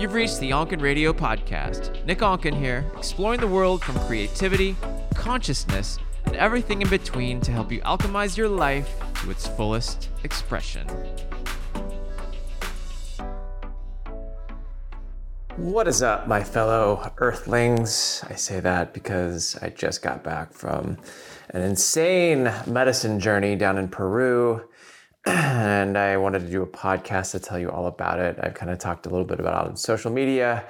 You've reached the Onken Radio Podcast. Nick Onken here, exploring the world from creativity, consciousness, and everything in between to help you alchemize your life to its fullest expression. What is up, my fellow Earthlings? I say that because I just got back from an insane medicine journey down in Peru. And I wanted to do a podcast to tell you all about it. I've kind of talked a little bit about it on social media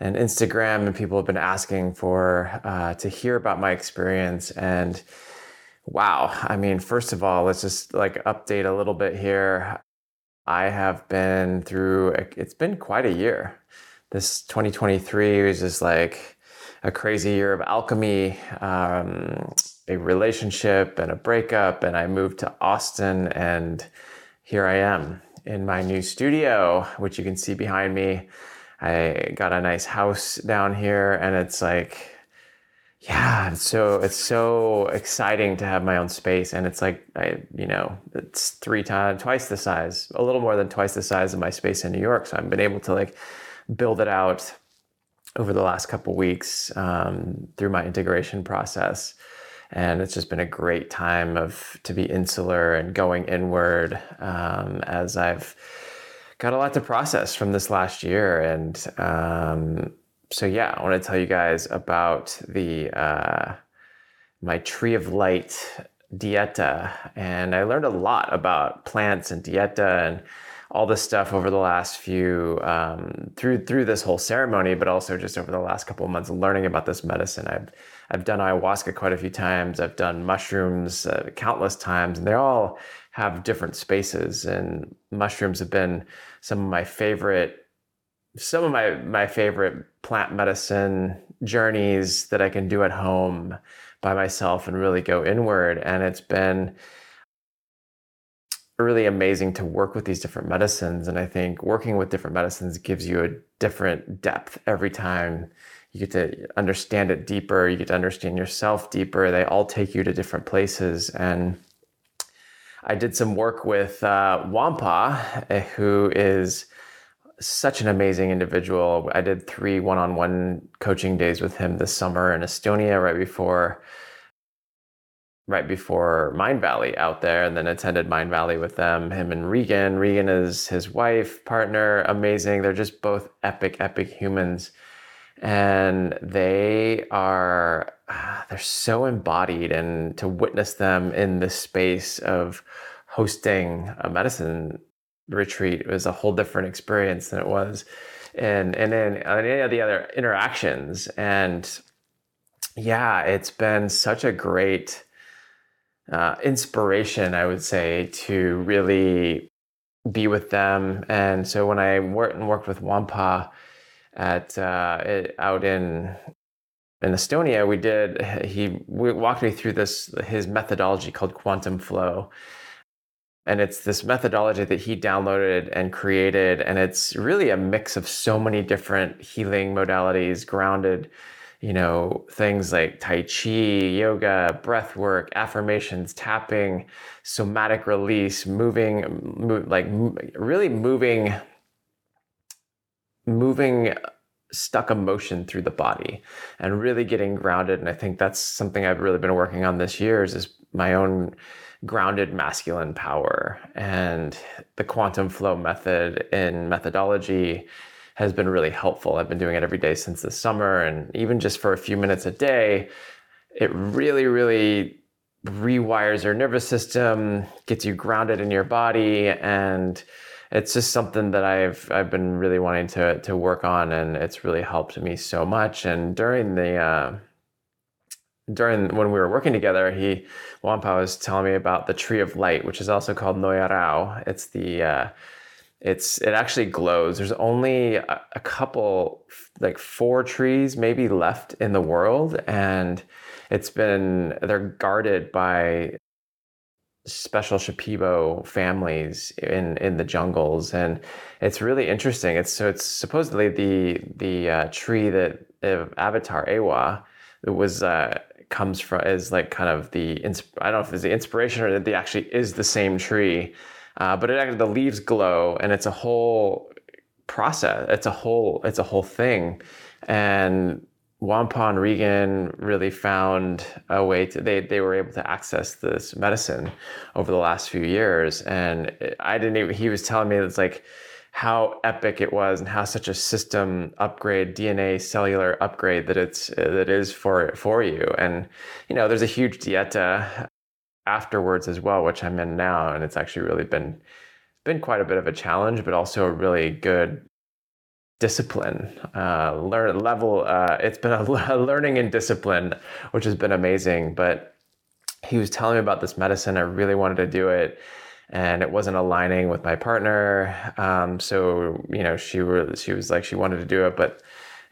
and Instagram, and people have been asking for uh, to hear about my experience. And wow, I mean, first of all, let's just like update a little bit here. I have been through, it's been quite a year this 2023 was just like a crazy year of alchemy, um, a relationship and a breakup. And I moved to Austin, and here I am in my new studio, which you can see behind me. I got a nice house down here, and it's like, yeah, it's so it's so exciting to have my own space, and it's like I, you know, it's three times, twice the size, a little more than twice the size of my space in New York. So I've been able to like build it out over the last couple weeks um, through my integration process and it's just been a great time of to be insular and going inward um, as i've got a lot to process from this last year and um, so yeah i want to tell you guys about the uh, my tree of light dieta and i learned a lot about plants and dieta and all this stuff over the last few um, through through this whole ceremony, but also just over the last couple of months learning about this medicine. I've I've done ayahuasca quite a few times. I've done mushrooms uh, countless times, and they all have different spaces. And mushrooms have been some of my favorite some of my my favorite plant medicine journeys that I can do at home by myself and really go inward. And it's been really amazing to work with these different medicines. And I think working with different medicines gives you a different depth every time. You get to understand it deeper, you get to understand yourself deeper. They all take you to different places. And I did some work with uh, Wampa, eh, who is such an amazing individual. I did three one on one coaching days with him this summer in Estonia right before right before Mindvalley out there and then attended Mindvalley with them, him and Regan. Regan is his wife, partner, amazing. They're just both epic, epic humans. And they are, they're so embodied. And to witness them in the space of hosting a medicine retreat was a whole different experience than it was and and in, in any of the other interactions. And yeah, it's been such a great, uh, inspiration, I would say, to really be with them. And so when I worked and worked with Wampa at uh, it, out in in Estonia, we did he walked me through this his methodology called quantum flow. And it's this methodology that he downloaded and created. And it's really a mix of so many different healing modalities grounded you know, things like Tai Chi, yoga, breath work, affirmations, tapping, somatic release, moving, like really moving, moving stuck emotion through the body and really getting grounded. And I think that's something I've really been working on this year is, is my own grounded masculine power and the quantum flow method in methodology has been really helpful. I've been doing it every day since the summer, and even just for a few minutes a day, it really, really rewires your nervous system, gets you grounded in your body, and it's just something that I've I've been really wanting to to work on, and it's really helped me so much. And during the uh, during when we were working together, he Wampa was telling me about the tree of light, which is also called Noyarao. It's the uh, it's it actually glows. There's only a, a, couple, like four trees maybe left in the world, and it's been they're guarded by special Shipibo families in in the jungles, and it's really interesting. It's so it's supposedly the the uh, tree that uh, Avatar Eywa was. Uh, comes from is like kind of the I don't know if it's the inspiration or that the actually is the same tree uh, but it actually the leaves glow, and it's a whole process. It's a whole it's a whole thing, and Wampa and Regan really found a way to they they were able to access this medicine over the last few years, and I didn't even. He was telling me it's like how epic it was and how such a system upgrade dna cellular upgrade that it's that is for for you and you know there's a huge dieta afterwards as well which i'm in now and it's actually really been been quite a bit of a challenge but also a really good discipline uh learn level uh it's been a, learning and discipline which has been amazing but he was telling me about this medicine i really wanted to do it and it wasn't aligning with my partner. Um, so you know, she was she was like she wanted to do it, but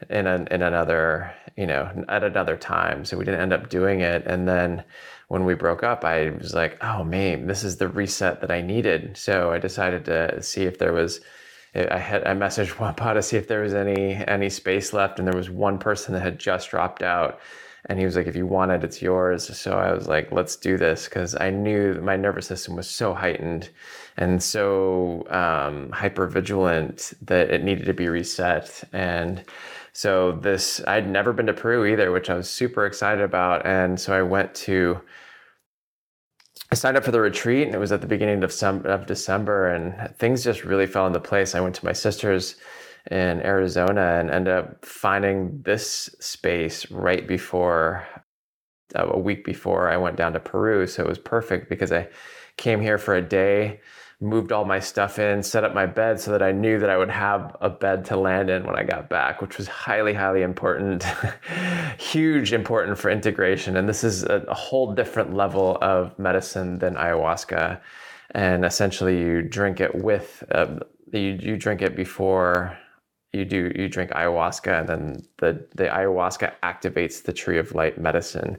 in in another you know at another time. So we didn't end up doing it. And then when we broke up, I was like, oh man, this is the reset that I needed. So I decided to see if there was. I had I messaged Wampa to see if there was any any space left, and there was one person that had just dropped out and he was like if you want it it's yours. So i was like let's do this because i knew my nervous system was so heightened and so um, hyper vigilant that it needed to be reset and so this i'd never been to peru either which i was super excited about and so i went to I signed up for the retreat and it was at the beginning of, of December and things just really fell into place. I went to my sister's in Arizona and ended up finding this space right before uh, a week before I went down to Peru. So it was perfect because I came here for a day, moved all my stuff in, set up my bed so that I knew that I would have a bed to land in when I got back, which was highly, highly important, huge important for integration. And this is a, a whole different level of medicine than ayahuasca. And essentially, you drink it with, uh, you, you drink it before you do you drink ayahuasca and then the the ayahuasca activates the tree of light medicine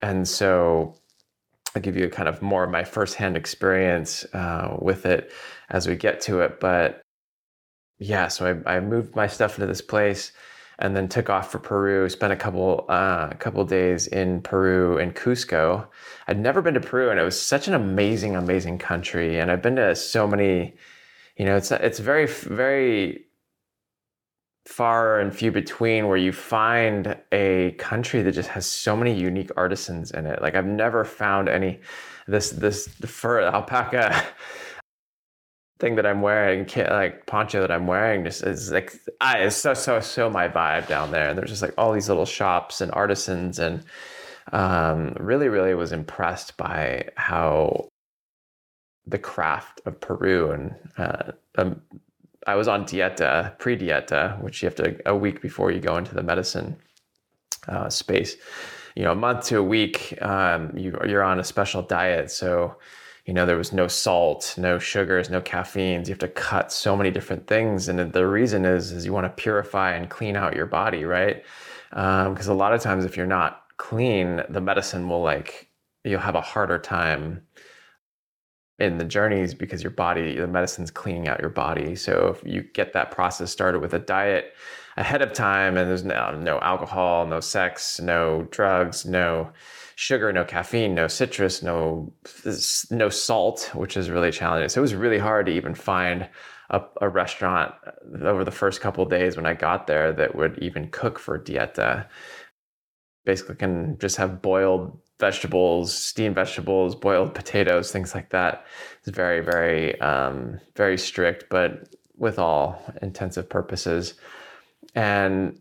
and so i'll give you a kind of more of my firsthand experience uh, with it as we get to it but yeah so I, I moved my stuff into this place and then took off for Peru. Spent a couple uh, couple days in Peru in Cusco. I'd never been to Peru, and it was such an amazing, amazing country. And I've been to so many you know it's it's very very far and few between where you find a country that just has so many unique artisans in it like i've never found any this this fur alpaca thing that i'm wearing like poncho that i'm wearing just is like I, it's so so so my vibe down there and there's just like all these little shops and artisans and um, really really was impressed by how the craft of Peru. And uh, um, I was on dieta, pre dieta, which you have to a week before you go into the medicine uh, space. You know, a month to a week, um, you, you're on a special diet. So, you know, there was no salt, no sugars, no caffeines. You have to cut so many different things. And the reason is, is you want to purify and clean out your body, right? Because um, a lot of times, if you're not clean, the medicine will like, you'll have a harder time in the journeys because your body, the medicine's cleaning out your body. So if you get that process started with a diet ahead of time and there's no, no alcohol, no sex, no drugs, no sugar, no caffeine, no citrus, no no salt, which is really challenging. So it was really hard to even find a, a restaurant uh, over the first couple days when I got there that would even cook for dieta. Basically, can just have boiled vegetables, steamed vegetables, boiled potatoes, things like that. It's very, very, um, very strict, but with all intensive purposes. And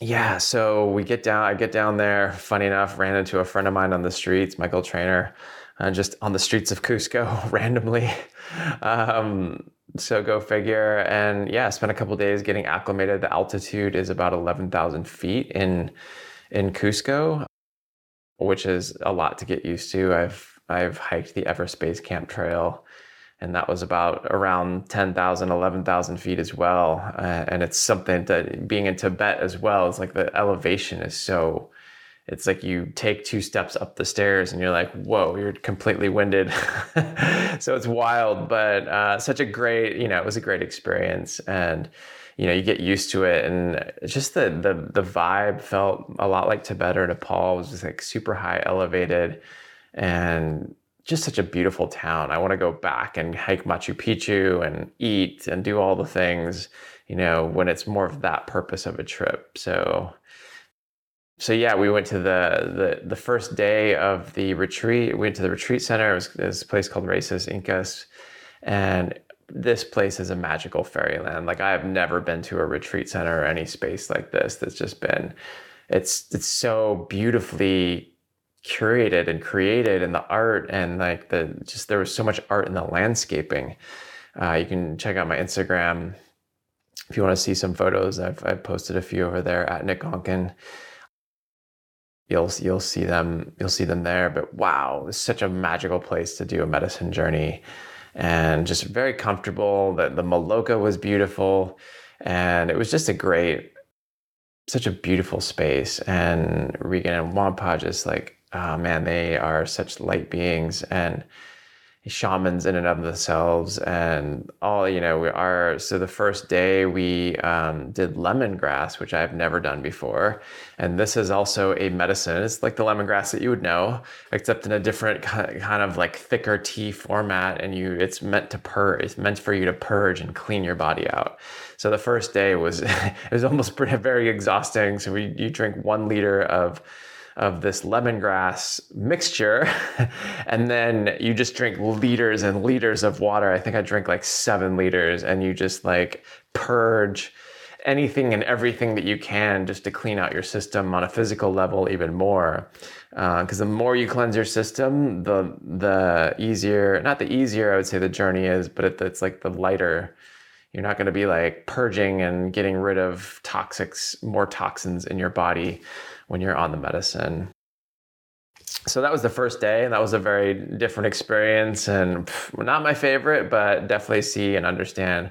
yeah, so we get down, I get down there. Funny enough, ran into a friend of mine on the streets, Michael Trainer, uh, just on the streets of Cusco randomly. Um, so go figure. And yeah, spent a couple days getting acclimated. The altitude is about 11,000 feet in in Cusco which is a lot to get used to. I've I've hiked the Everest Base Camp Trail, and that was about around 10,000, 11,000 feet as well. Uh, and it's something that being in Tibet as well is like the elevation is so. It's like you take two steps up the stairs and you're like, whoa, you're completely winded. so it's wild, but uh, such a great, you know, it was a great experience. And you know you get used to it and just the the the vibe felt a lot like Tibet or Nepal it was just like super high elevated and just such a beautiful town. I want to go back and hike Machu Picchu and eat and do all the things, you know, when it's more of that purpose of a trip. So so yeah, we went to the the the first day of the retreat. We went to the retreat center. It was this place called Raíces Incas, and this place is a magical fairyland. Like I have never been to a retreat center or any space like this. That's just been, it's it's so beautifully curated and created and the art and like the just there was so much art in the landscaping uh, you can check out my instagram if you want to see some photos i've, I've posted a few over there at nick onken you'll you'll see them you'll see them there but wow it's such a magical place to do a medicine journey and just very comfortable the, the maloka was beautiful. And it was just a great such a beautiful space. And regan and wampa just like oh man, they are such light beings. And shamans in and of themselves and all you know we are so the first day we um, did lemongrass which i've never done before. And this is also a medicine. It's like the lemongrass that you would know except in a different kind of like thicker tea format. And you it's meant to purge it's meant for you to purge and clean your body out. So the first day was it was almost pretty, very exhausting. So we you drink one liter of of this lemongrass mixture. and then you just drink liters and liters of water. I think I drink like seven liters, and you just like purge anything and everything that you can just to clean out your system on a physical level even more. Because uh, the more you cleanse your system, the the easier, not the easier I would say the journey is, but it, it's like the lighter. You're not going to be like purging and getting rid of toxics, more toxins in your body when you're on the medicine. So that was the first day, and that was a very different experience, and not my favorite, but definitely see and understand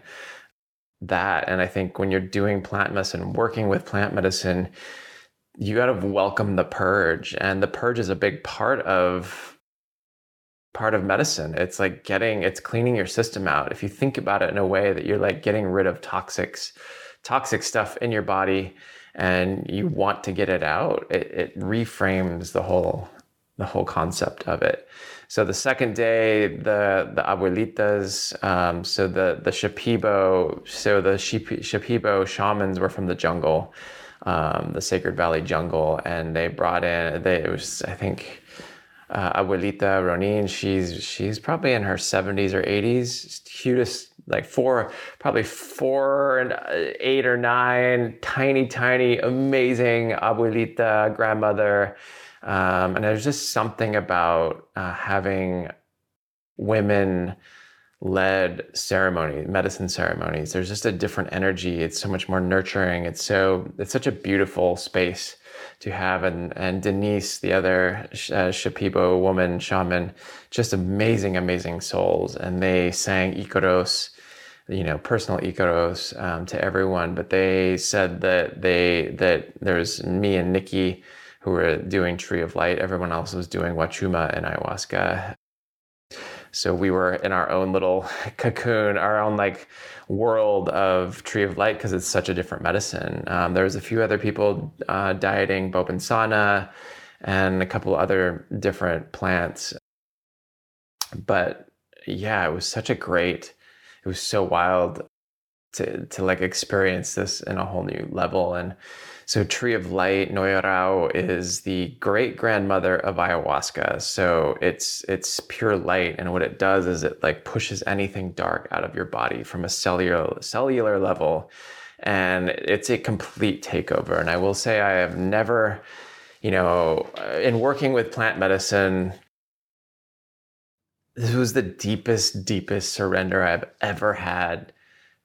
that. And I think when you're doing plant medicine, working with plant medicine, you got to welcome the purge, and the purge is a big part of part of medicine. It's like getting, it's cleaning your system out. If you think about it in a way that you're like getting rid of toxics, toxic stuff in your body and you want to get it out, it, it reframes the whole the whole concept of it. So the second day, the the abuelitas, um, so the the Shipibo, so the Shipibo shamans were from the jungle, um, the Sacred Valley jungle, and they brought in. They it was I think uh, abuelita Ronin. She's she's probably in her seventies or eighties. Cutest like four, probably four and uh, eight or nine, tiny, tiny, amazing abuelita grandmother. Um, and there's just something about uh, having women led ceremony medicine ceremonies. There's just a different energy. It's so much more nurturing. It's so it's such a beautiful space to have. And and denise the other uh, shipibo woman shaman just amazing amazing souls. And they sang icaros you know personal icaros um, to everyone. But they said that they that there's me and nikki who were doing tree of light. Everyone else was doing wachuma and ayahuasca. So we were in our own little cocoon our own like world of tree of light because it's such a different medicine. Um, there was a few other people uh, dieting bobinsana and a couple other different plants. But yeah it was such a great it was so wild to to like experience this in a whole new level. And so Tree of Light, Noyorao, is the great grandmother of ayahuasca. So it's it's pure light, and what it does is it like pushes anything dark out of your body from a cellular cellular level, and it's a complete takeover. And I will say I have never, you know, uh, in working with plant medicine this was the deepest, deepest surrender I've ever had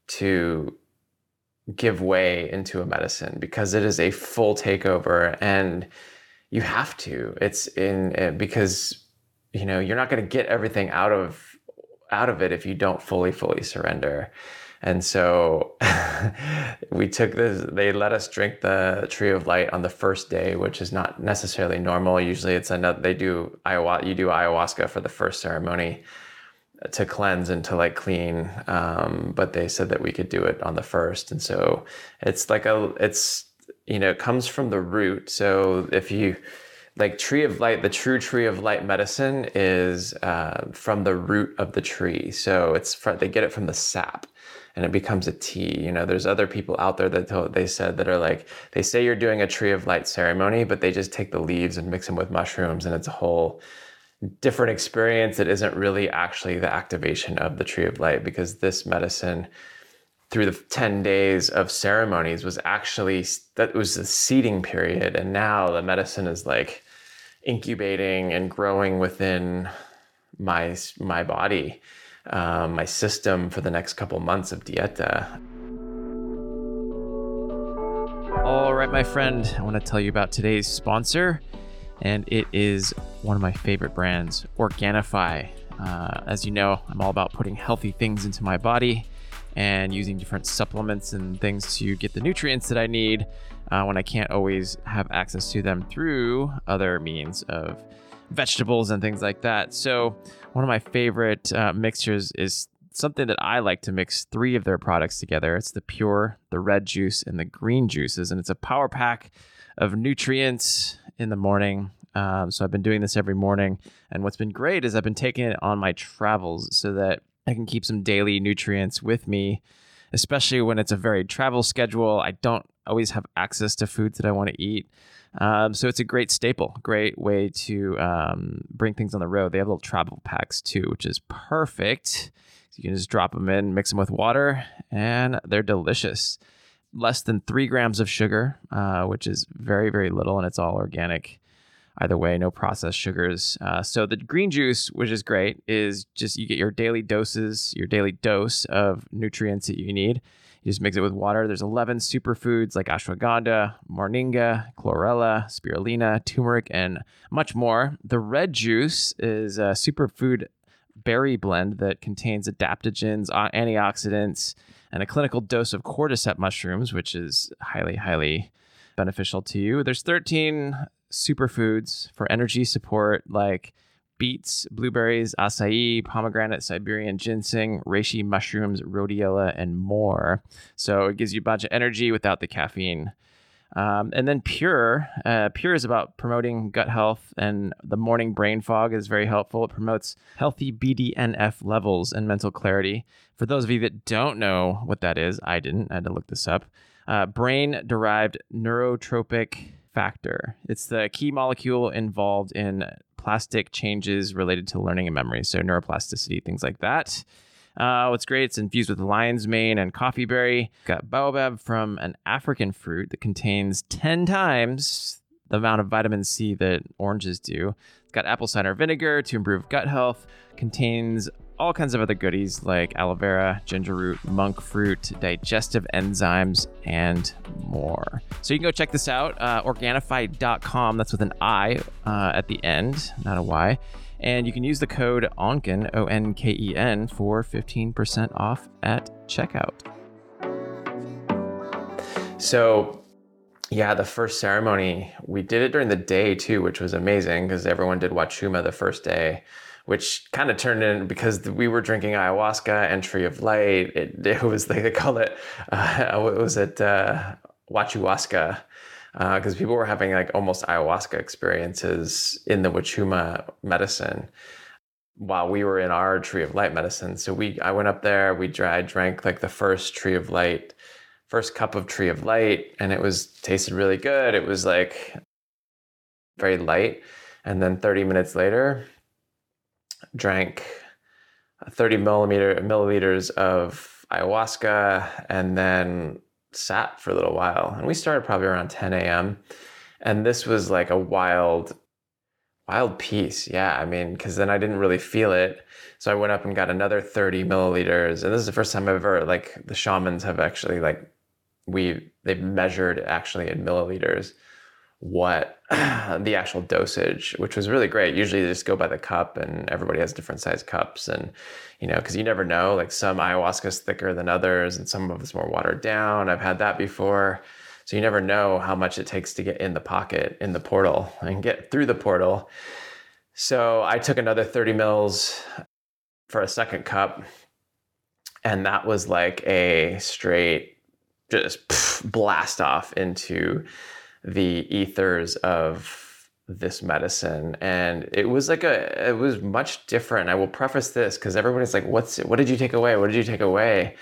to give way into a medicine because it is a full takeover and you have to. It's in eh, because you know you're not going to get everything out of out of it if you don't fully fully surrender. And so we took this, they let us drink the tree of light on the first day, which is not necessarily normal. Usually it's another, they do ayahuasca, you do ayahuasca for the first ceremony to cleanse and to like clean. Um, but they said that we could do it on the first. And so it's like a, it's, you know, it comes from the root. So if you, like tree of light the true tree of light medicine is uh, from the root of the tree so it's they get it from the sap and it becomes a tea you know there's other people out there that they said that are like they say you're doing a tree of light ceremony but they just take the leaves and mix them with mushrooms and it's a whole different experience that isn't really actually the activation of the tree of light because this medicine through the 10 days of ceremonies was actually that was the seeding period. And now the medicine is like incubating and growing within my my body um, my system for the next couple months of dieta. All right my friend i want to tell you about today's sponsor and it is one of my favorite brands organifi uh, as you know i'm all about putting healthy things into my body and using different supplements and things to get the nutrients that I need uh, when I can't always have access to them through other means of vegetables and things like that. So, one of my favorite uh, mixtures is something that I like to mix three of their products together. It's the pure, the red juice, and the green juices, and it's a power pack of nutrients in the morning. Um, so I've been doing this every morning, and what's been great is I've been taking it on my travels so that I can keep some daily nutrients with me, especially when it's a very travel schedule. I don't always have access to foods that I want to eat. Um, so it's a great staple, great way to um, bring things on the road. They have little travel packs too, which is perfect. You can just drop them in, mix them with water, and they're delicious. Less than three grams of sugar, uh, which is very, very little, and it's all organic either way, no processed sugars. Uh, so the green juice, which is great, is just you get your daily doses, your daily dose of nutrients that you need. You just mix it with water. There's 11 superfoods like ashwagandha, moringa, chlorella, spirulina, turmeric, and much more. The red juice is a superfood berry blend that contains adaptogens, antioxidants, and a clinical dose of cordyceps mushrooms, which is highly, highly beneficial to you. There's 13 superfoods for energy support like beets, blueberries, acai, pomegranate, Siberian ginseng, reishi mushrooms, rhodiola, and more. So it gives you a bunch of energy without the caffeine. Um, and then Pure, uh, Pure is about promoting gut health, and the morning brain fog is very helpful. It promotes healthy BDNF levels and mental clarity. For those of you that don't know what that is, I didn't. I had to look this up. Uh, brain derived neurotrophic factor. It's the key molecule involved in plastic changes related to learning and memory, so neuroplasticity, things like that. Uh, what's great, it's infused with lion's mane and coffee berry. Got baobab from an African fruit that contains 10 times the amount of vitamin C that oranges do. It's got apple cider vinegar to improve gut health. Contains all kinds of other goodies like aloe vera, ginger root, monk fruit, digestive enzymes, and more. So you can go check this out, uh, Organifi.com. That's with an I uh, at the end, not a Y. And you can use the code ONKEN, O N K E N, for 15% off at checkout. So, yeah, the first ceremony, we did it during the day too, which was amazing because everyone did Wachuma the first day which kind of turned in because we were drinking ayahuasca and tree of light. It, it was like they call it uh, what was it uh, because uh, people were having like almost ayahuasca experiences in the wachuma medicine while we were in our tree of light medicine. So we I went up there, we dry, drank like the first tree of light, first cup of tree of light, and it was tasted really good. It was like very light. And then 30 minutes later, drank 30 millimeter milliliters of ayahuasca and then sat for a little while. And we started probably around 10 a.m. And this was like a wild, wild piece. Yeah. I mean, because then I didn't really feel it. So I went up and got another 30 milliliters. And this is the first time I've ever, like, the shamans have actually, like, we, they've measured actually in milliliters what the actual dosage, which was really great. Usually they just go by the cup and everybody has different size cups. And, you know, because you never know, like some ayahuasca is thicker than others and some of it's more watered down. I've had that before. So you never know how much it takes to get in the pocket, in the portal, and get through the portal. So I took another 30 mils for a second cup. And that was like a straight just blast off into the ethers of this medicine. And it was like a it was much different. I will preface this because everybody's like what's what did you take away? What did you take away?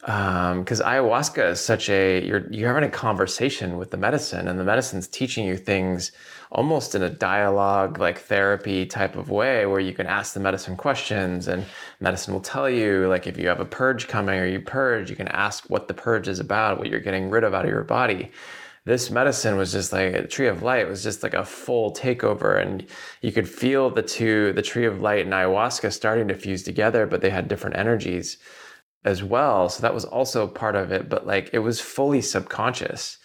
Because um, ayahuasca is such a you're you're having a conversation with the medicine and the medicine's teaching you things almost in a dialogue like therapy type of way where you can ask the medicine questions and medicine will tell you like if you have a purge coming or you purge you can ask what the purge is about what you're getting rid of out of your body this medicine was just like a tree of light was just like a full takeover and you could feel the two the tree of light and ayahuasca starting to fuse together but they had different energies as well. So that was also part of it but like it was fully subconscious.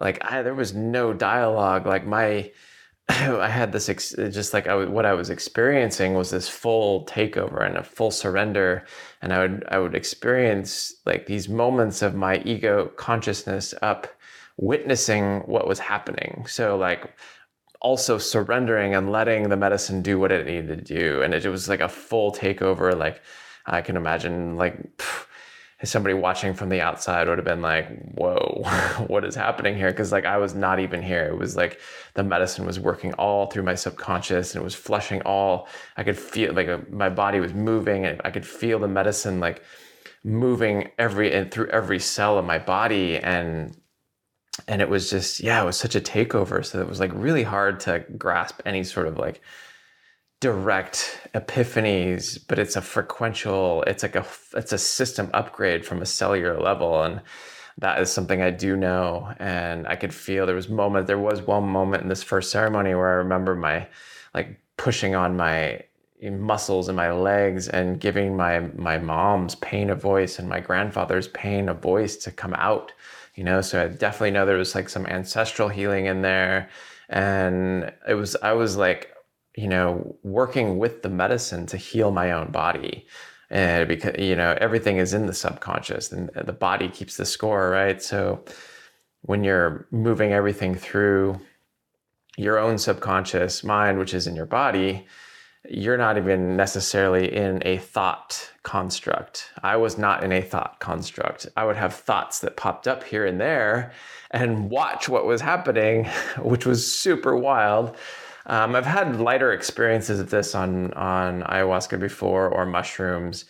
Like I, there was no dialogue. Like my I had this ex- just like I what I was experiencing was this full takeover and a full surrender, and I would I would experience like these moments of my ego consciousness up witnessing what was happening. So like also surrendering and letting the medicine do what it needed to do. And it, was like a full takeover. Like I can imagine like pff, somebody watching from the outside would have been like, whoa, what is happening here? Because like I was not even here. It was like the medicine was working all through my subconscious and it was flushing all. I could feel like my body was moving and I could feel the medicine like moving every and through every cell of my body and and it was just yeah it was such a takeover. So it was like really hard to grasp any sort of like direct epiphanies but it's a frequential it's like a it's a system upgrade from a cellular level. And that is something i do know. And i could feel there was moment there was one moment in this first ceremony where i remember my like pushing on my muscles in my legs and giving my my mom's pain a voice and my grandfather's pain a voice to come out you know so i definitely know there was like some ancestral healing in there. And it was i was like you know working with the medicine to heal my own body. And because you know everything is in the subconscious and the body keeps the score right? So when you're moving everything through your own subconscious mind which is in your body you're not even necessarily in a thought construct. I was not in a thought construct. I would have thoughts that popped up here and there and watch what was happening, which was super wild. Um, I've had lighter experiences of this on, on ayahuasca before or mushrooms,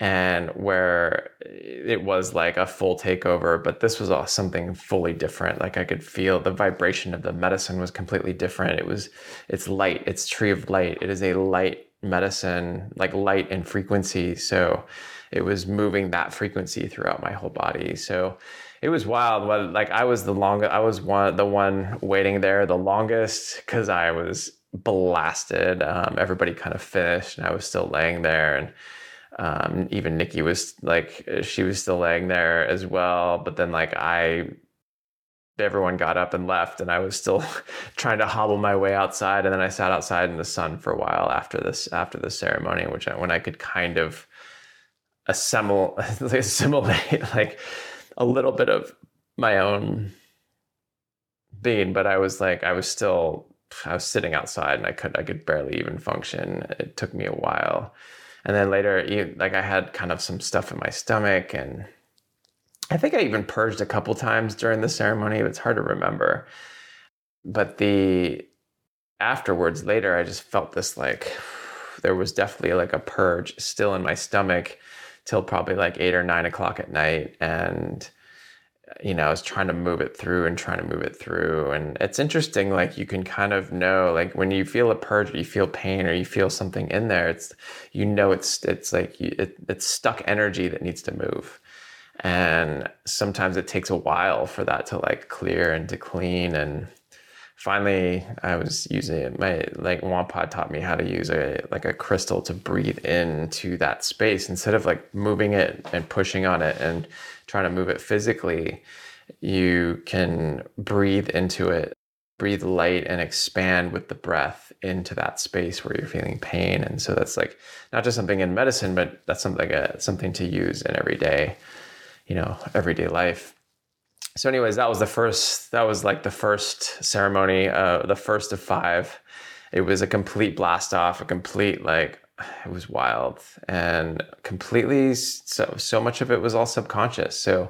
and where it was like a full takeover, but this was all something fully different. Like I could feel the vibration of the medicine was completely different. It was, it's light, it's tree of light. It is a light medicine, like light and frequency. So it was moving that frequency throughout my whole body. So it was wild. Like I was the longest, I was one, the one waiting there the longest because I was blasted. Um, everybody kind of finished and I was still laying there and, um, even Nikki was like, she was still laying there as well. But then, like, I, everyone got up and left, and I was still trying to hobble my way outside. And then I sat outside in the sun for a while after this, after the ceremony, which I, when I could kind of assemble, assimilate like a little bit of my own being. But I was like, I was still, I was sitting outside, and I could, I could barely even function. It took me a while and then later like i had kind of some stuff in my stomach and i think i even purged a couple times during the ceremony it's hard to remember. But the afterwards later i just felt this like there was definitely like a purge still in my stomach till probably like eight or nine o'clock at night. And you know, I was trying to move it through and trying to move it through. And it's interesting, like you can kind of know, like when you feel a purge, or you feel pain, or you feel something in there. It's you know, it's it's like it, it's stuck energy that needs to move, and sometimes it takes a while for that to like clear and to clean. And finally, I was using it. My like Wampa taught me how to use a like a crystal to breathe into that space instead of like moving it and pushing on it and trying to move it physically, you can breathe into it, breathe light and expand with the breath into that space where you're feeling pain. And so that's like not just something in medicine, but that's something uh, something to use in everyday, you know, everyday life. So, anyways, that was the first. That was like the first ceremony, uh, the first of five. It was a complete blast off, a complete like it was wild and completely so so much of it was all subconscious so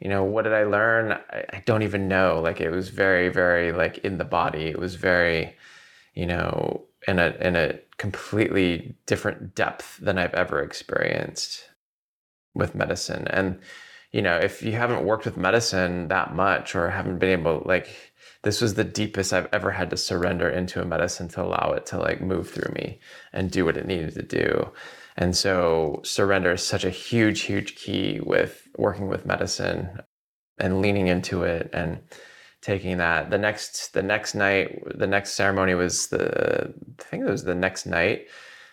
you know what did i learn I, I, don't even know like it was very very like in the body it was very you know, in a in a completely different depth than I've ever experienced with medicine. And you know, if you haven't worked with medicine that much or haven't been able like this was the deepest I've ever had to surrender into a medicine to allow it to like move through me and do what it needed to do. And so surrender is such a huge, huge key with working with medicine and leaning into it and taking that. The next the next night, the next ceremony was the I think it was the next night.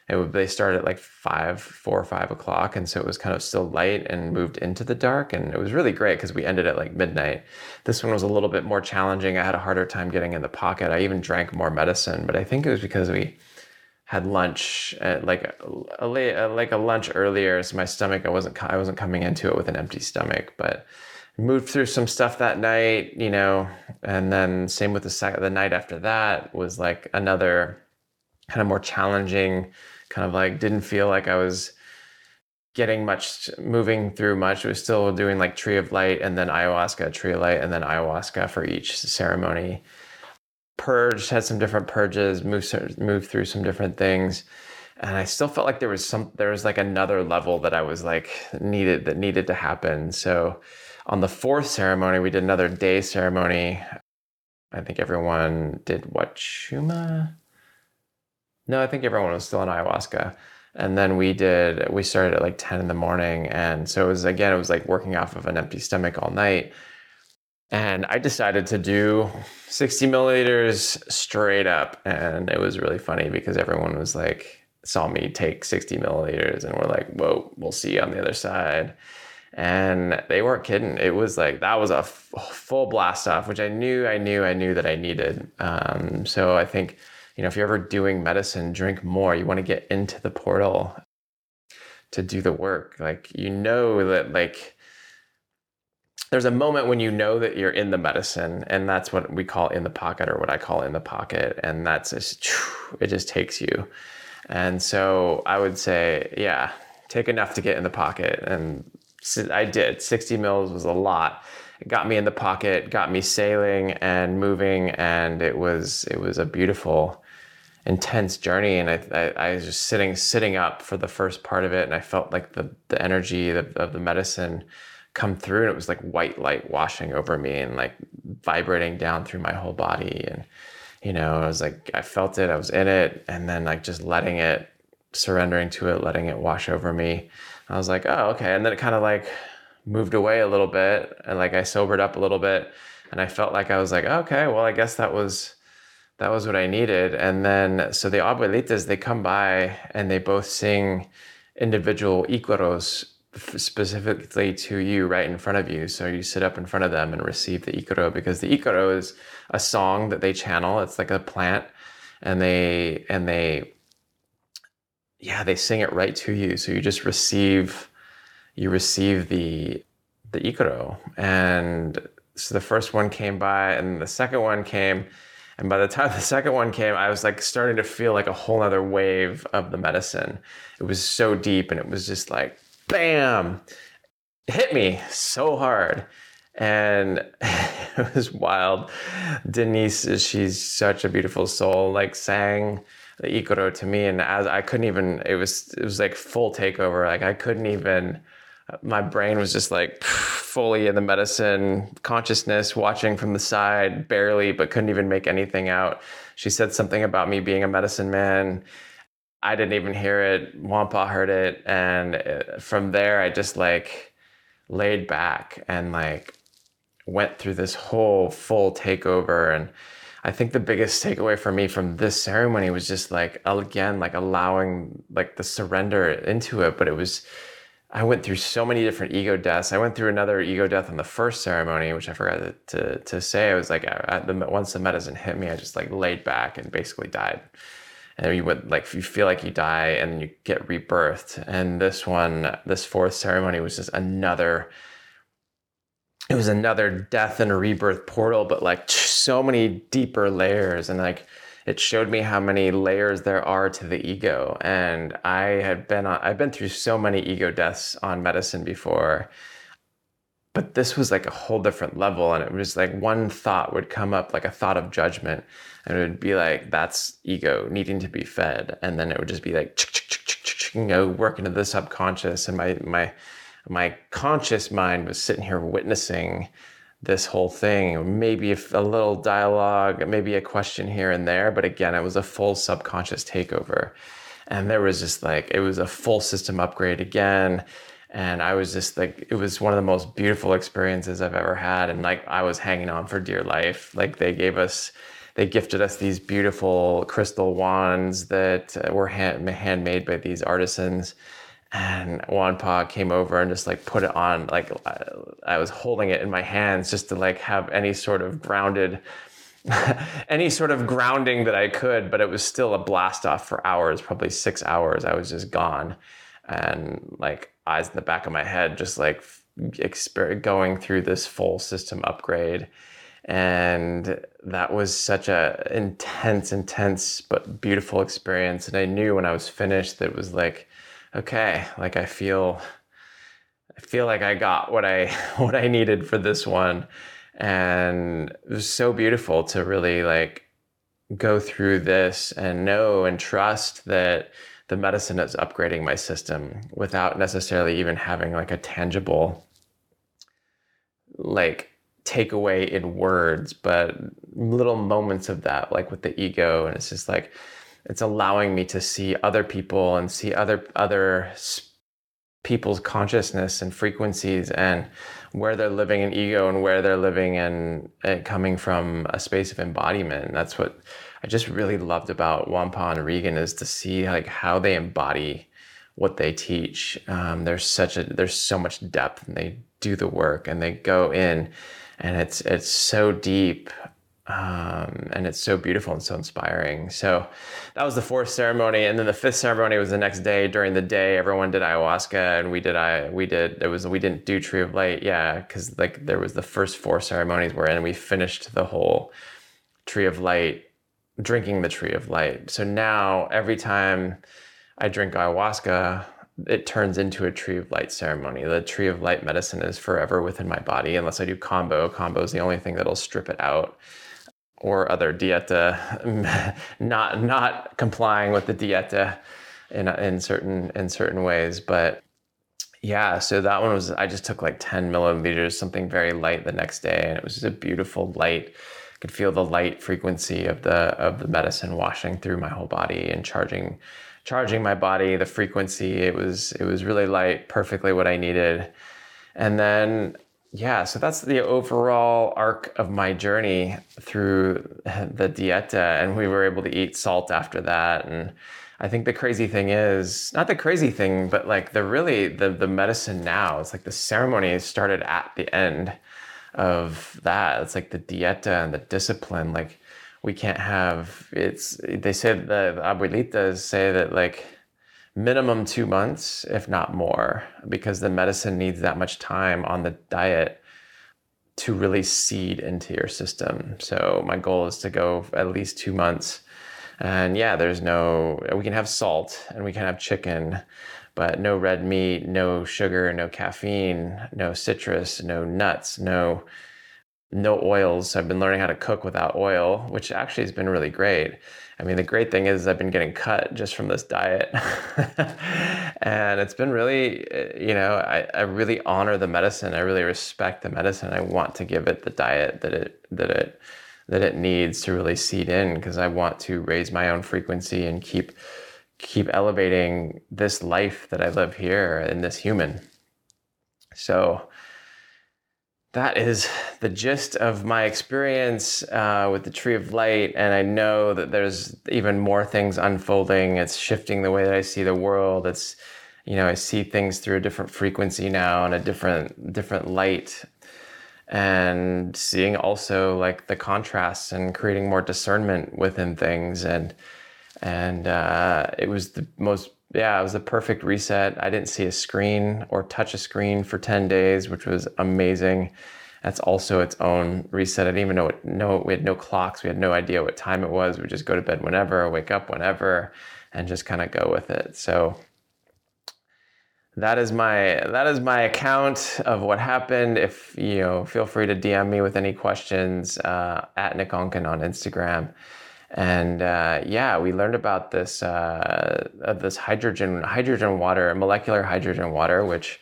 It would, they started at like five, four or five o'clock, and so it was kind of still light and moved into the dark, and it was really great because we ended at like midnight. This one was a little bit more challenging. I had a harder time getting in the pocket. I even drank more medicine, but I think it was because we had lunch at like a, a, like a lunch earlier, so my stomach I wasn't I wasn't coming into it with an empty stomach, but moved through some stuff that night, you know, and then same with the second the night after that was like another kind of more challenging, kind of like didn't feel like I was getting much moving through much. It was still doing like tree of light and then ayahuasca, tree of light, and then ayahuasca for each ceremony purged, had some different purges, moved moved through some different things, and I still felt like there was some there was like another level that I was like needed that needed to happen. So on the fourth ceremony, we did another day ceremony. I think everyone did Wachuma. No, I think everyone was still on ayahuasca. And then we did, we started at like 10 in the morning. And so it was, again, it was like working off of an empty stomach all night. And I decided to do 60 milliliters straight up. And it was really funny because everyone was like, saw me take 60 milliliters and we're like, whoa, we'll see you on the other side. And they weren't kidding. It was like, that was a f- full blast off, which I knew, I knew, I knew that I needed. Um, so I think, you know, if you're ever doing medicine, drink more. You want to get into the portal to do the work. Like, you know that, like, there's a moment when you know that you're in the medicine and that's what we call in the pocket or what I call in the pocket and that's just it just takes you and so I would say yeah take enough to get in the pocket and I did 60 mils was a lot it got me in the pocket got me sailing and moving and it was it was a beautiful intense journey and I, I, I was just sitting sitting up for the first part of it and I felt like the the energy of, of the medicine come through and it was like white light washing over me and like vibrating down through my whole body and you know i was like i felt it i was in it and then like just letting it surrendering to it letting it wash over me i was like oh okay and then it kind of like moved away a little bit and like i sobered up a little bit and i felt like i was like okay well i guess that was that was what i needed and then so the abuelitas they come by and they both sing individual icaros specifically to you right in front of you. So you sit up in front of them and receive the Icaro because the Icaro is a song that they channel. It's like a plant and they, and they, yeah, they sing it right to you. So you just receive, you receive the, the Icaro. And so the first one came by and the second one came. And by the time the second one came, I was like starting to feel like a whole other wave of the medicine. It was so deep and it was just like bam, hit me so hard. And it was wild. Denise, she's such a beautiful soul, like sang the Icaro to me. And as I couldn't even, it was, it was like full takeover. Like I couldn't even, my brain was just like fully in the medicine consciousness, watching from the side, barely, but couldn't even make anything out. She said something about me being a medicine man I didn't even hear it. Wampa heard it, and uh, from there, I just like laid back and like went through this whole full takeover. And I think the biggest takeaway for me from this ceremony was just like again, like allowing like the surrender into it. But it was, I went through so many different ego deaths. I went through another ego death in the first ceremony, which I forgot to to say. I was like, the, once the medicine hit me, I just like laid back and basically died and you would like you feel like you die and you get rebirthed and this one this fourth ceremony was just another it was another death and rebirth portal but like so many deeper layers and like it showed me how many layers there are to the ego. And i had been on, i've been through so many ego deaths on medicine before but this was like a whole different level. And it was like one thought would come up like a thought of judgment and it would be like that's ego needing to be fed. And then it would just be like you know work into the subconscious. And my my my conscious mind was sitting here witnessing this whole thing maybe a little dialogue maybe a question here and there but again it was a full subconscious takeover. And there was just like it was a full system upgrade again. And I was just like it was one of the most beautiful experiences I've ever had. And like I was hanging on for dear life. Like they gave us they gifted us these beautiful crystal wands that uh, were hand, handmade by these artisans and Wonpa came over and just like put it on like I was holding it in my hands just to like have any sort of grounded any sort of grounding that I could but it was still a blast off for hours probably 6 hours I was just gone and like eyes in the back of my head, just like going through this full system upgrade. And that was such a intense, intense but beautiful experience. And I knew when I was finished that it was like, okay, like I feel, I feel like I got what I what I needed for this one. And it was so beautiful to really like go through this and know and trust that the medicine is upgrading my system without necessarily even having like a tangible like takeaway in words but little moments of that like with the ego and it's just like it's allowing me to see other people and see other other people's consciousness and frequencies and where they're living in ego and where they're living in it coming from a space of embodiment and that's what I just really loved about Wonpa and Regan is to see like how they embody what they teach. Um, there's such a there's so much depth, and they do the work, and they go in, and it's it's so deep, um, and it's so beautiful and so inspiring. So that was the fourth ceremony, and then the fifth ceremony was the next day. During the day, everyone did ayahuasca, and we did I we did it was we didn't do tree of light, yeah, because like there was the first four ceremonies we were, in we finished the whole tree of light drinking the tree of light. So now every time I drink ayahuasca, it turns into a tree of light ceremony. The tree of light medicine is forever within my body unless I do kambo. Kambo is the only thing that'll strip it out or other dieta not not complying with the dieta in in certain in certain ways but yeah so that one was i just took like 10 milliliters something very light the next day and it was just a beautiful light. I could feel the light frequency of the of the medicine washing through my whole body and charging charging my body. The frequency it was it was really light perfectly what i needed. And then yeah so that's the overall arc of my journey through the dieta and we were able to eat salt after that and i think the crazy thing is not the crazy thing but like the really the the medicine now it's like the ceremony started at the end of that. It's like the dieta and the discipline. Like we can't have it's. They say the abuelitas say that like minimum two months, if not more, because the medicine needs that much time on the diet to really seed into your system. So my goal is to go at least two months. And yeah, there's no, we can have salt and we can have chicken, but no red meat, no sugar, no caffeine, no citrus, no nuts, no no oils. I've been learning how to cook without oil, which actually has been really great. I mean, the great thing is I've been getting cut just from this diet. and it's been really, eh, you know, I, I really honor the medicine. I really respect the medicine. I want to give it the diet that it that it that it needs to really seed in because I want to raise my own frequency and keep keep elevating this life that I live here and this human. So that is the gist of my experience uh, with the Tree of Light. And I know that there's even more things unfolding. It's shifting the way that I see the world. It's, you know, I see things through a different frequency now and a different, different light. And seeing also like the contrasts and creating more discernment within things. And, and uh, it was the most yeah it was a perfect reset. I didn't see a screen or touch a screen for 10 days which was amazing. That's also its own reset. I didn't even know no we had no clocks. We had no idea what time it was. We just go to bed whenever wake up whenever and just kind of go with it. So that is my that is my account of what happened. If you know, feel free to DM me with any questions uh, at Nick Onken on Instagram. And uh, yeah, we learned about this uh, this hydrogen hydrogen water, molecular hydrogen water, which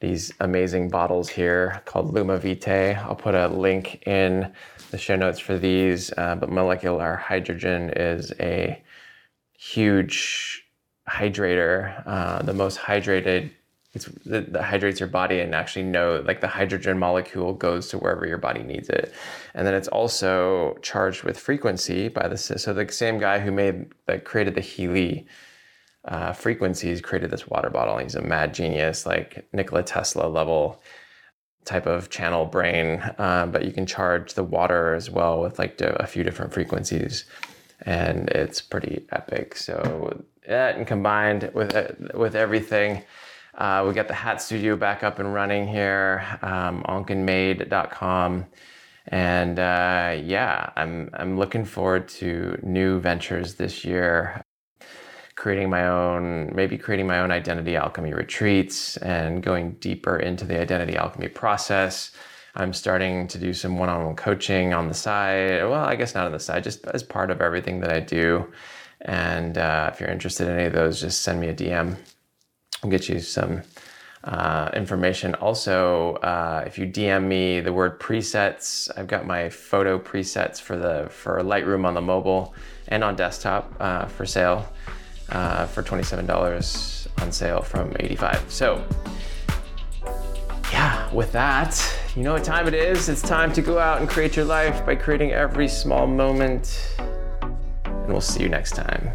these amazing bottles here called Luma Vitae. I'll put a link in the show notes for these. Uh, but molecular hydrogen is a huge hydrator, uh, the most hydrated. It's hydrates your body and actually know like the hydrogen molecule goes to wherever your body needs it, and then it's also charged with frequency by the so the same guy who made that created the Healy uh, frequencies created this water bottle. He's a mad genius, like Nikola Tesla level type of channel brain, uh, but you can charge the water as well with like a few different frequencies, and it's pretty epic. So that and combined with with everything. Uh, we got the Hat Studio back up and running here, um, onkenmade.com. And uh, yeah, I'm, I'm looking forward to new ventures this year creating my own, maybe creating my own identity alchemy retreats and going deeper into the identity alchemy process. I'm starting to do some one on one coaching on the side. Well, I guess not on the side, just as part of everything that I do. And uh, if you're interested in any of those, just send me a DM. Get you some uh, information. Also, uh, if you DM me the word presets, I've got my photo presets for the for Lightroom on the mobile and on desktop uh, for sale uh, for $27 on sale from 85 So, yeah, with that, you know what time it is. It's time to go out and create your life by creating every small moment. And we'll see you next time.